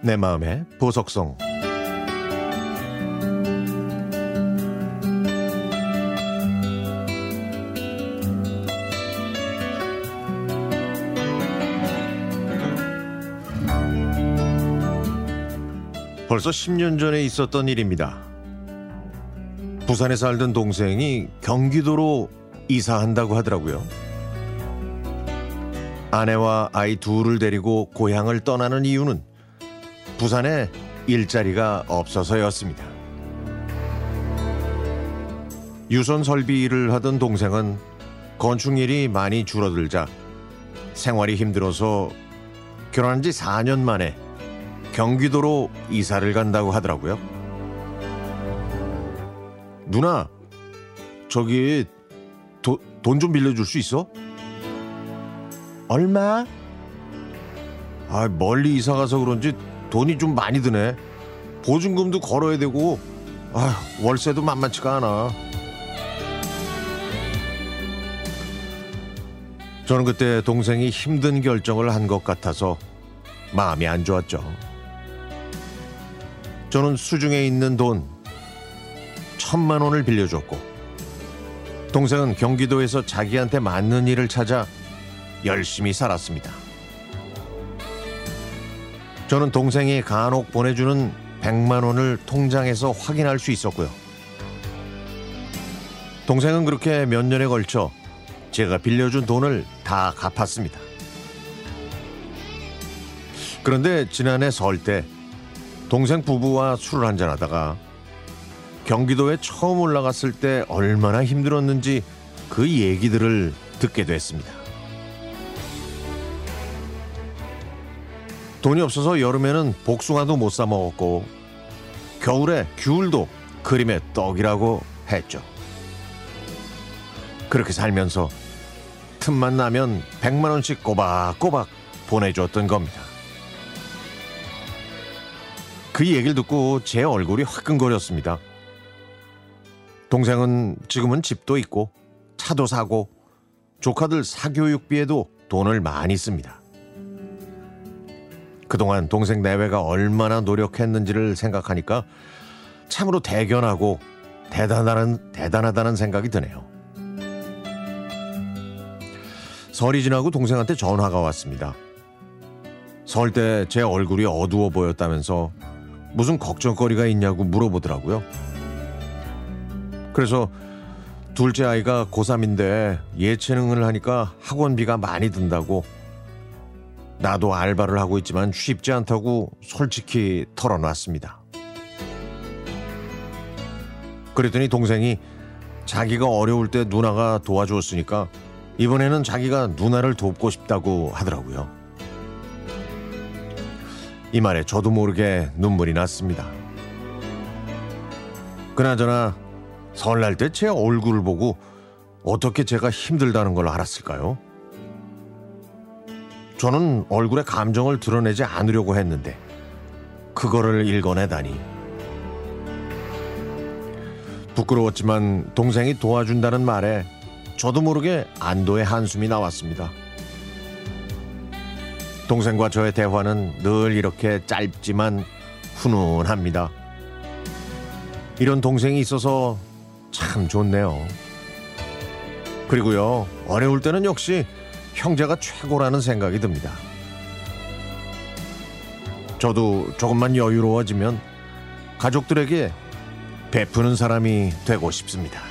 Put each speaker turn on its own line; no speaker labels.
내 마음의 보석성 벌써 10년 전에 있었던 일입니다. 부산에 살던 동생이 경기도로 이사한다고 하더라고요. 아내와 아이 둘을 데리고 고향을 떠나는 이유는 부산에 일자리가 없어서였습니다. 유선 설비 일을 하던 동생은 건축 일이 많이 줄어들자 생활이 힘들어서 결혼한 지 4년 만에 경기도로 이사를 간다고 하더라고요. 누나, 저기 돈 좀 빌려줄 수 있어? 얼마? 아, 멀리 이사 가서 그런지 돈이 좀 많이 드네. 보증금도 걸어야 되고, 아, 월세도 만만치가 않아. 저는 그때 동생이 힘든 결정을 한 것 같아서 마음이 안 좋았죠. 저는 수중에 있는 돈 천만 원을 빌려줬고, 동생은 경기도에서 자기한테 맞는 일을 찾아 열심히 살았습니다. 저는 동생이 간혹 보내주는 100만 원을 통장에서 확인할 수 있었고요. 동생은 그렇게 몇 년에 걸쳐 제가 빌려준 돈을 다 갚았습니다. 그런데 지난해 설 때 동생 부부와 술을 한잔 하다가 경기도에 처음 올라갔을 때 얼마나 힘들었는지 그 얘기들을 듣게 됐습니다. 돈이 없어서 여름에는 복숭아도 못 사 먹었고 겨울에 귤도 그림의 떡이라고 했죠. 그렇게 살면서 틈만 나면 100만 원씩 꼬박꼬박 보내줬던 겁니다. 그 얘기를 듣고 제 얼굴이 화끈거렸습니다. 동생은 지금은 집도 있고 차도 사고 조카들 사교육비에도 돈을 많이 씁니다. 그동안 동생 내외가 얼마나 노력했는지를 생각하니까 참으로 대견하고 대단하다는, 대단하다는 생각이 드네요. 설이 지나고 동생한테 전화가 왔습니다. 설 때 제 얼굴이 어두워 보였다면서 무슨 걱정거리가 있냐고 물어보더라고요. 그래서 둘째 아이가 고3인데 예체능을 하니까 학원비가 많이 든다고 나도 알바를 하고 있지만 쉽지 않다고 솔직히 털어놨습니다. 그랬더니 동생이 자기가 어려울 때 누나가 도와주었으니까 이번에는 자기가 누나를 돕고 싶다고 하더라고요. 이 말에 저도 모르게 눈물이 났습니다. 그나저나 설날 때 제 얼굴을 보고 어떻게 제가 힘들다는 걸 알았을까요? 저는 얼굴에 감정을 드러내지 않으려고 했는데 그거를 읽어내다니 부끄러웠지만 동생이 도와준다는 말에 저도 모르게 안도의 한숨이 나왔습니다. 동생과 저의 대화는 늘 이렇게 짧지만 훈훈합니다. 이런 동생이 있어서 참 좋네요. 그리고요, 어려울 때는 역시 형제가 최고라는 생각이 듭니다. 저도 조금만 여유로워지면 가족들에게 베푸는 사람이 되고 싶습니다.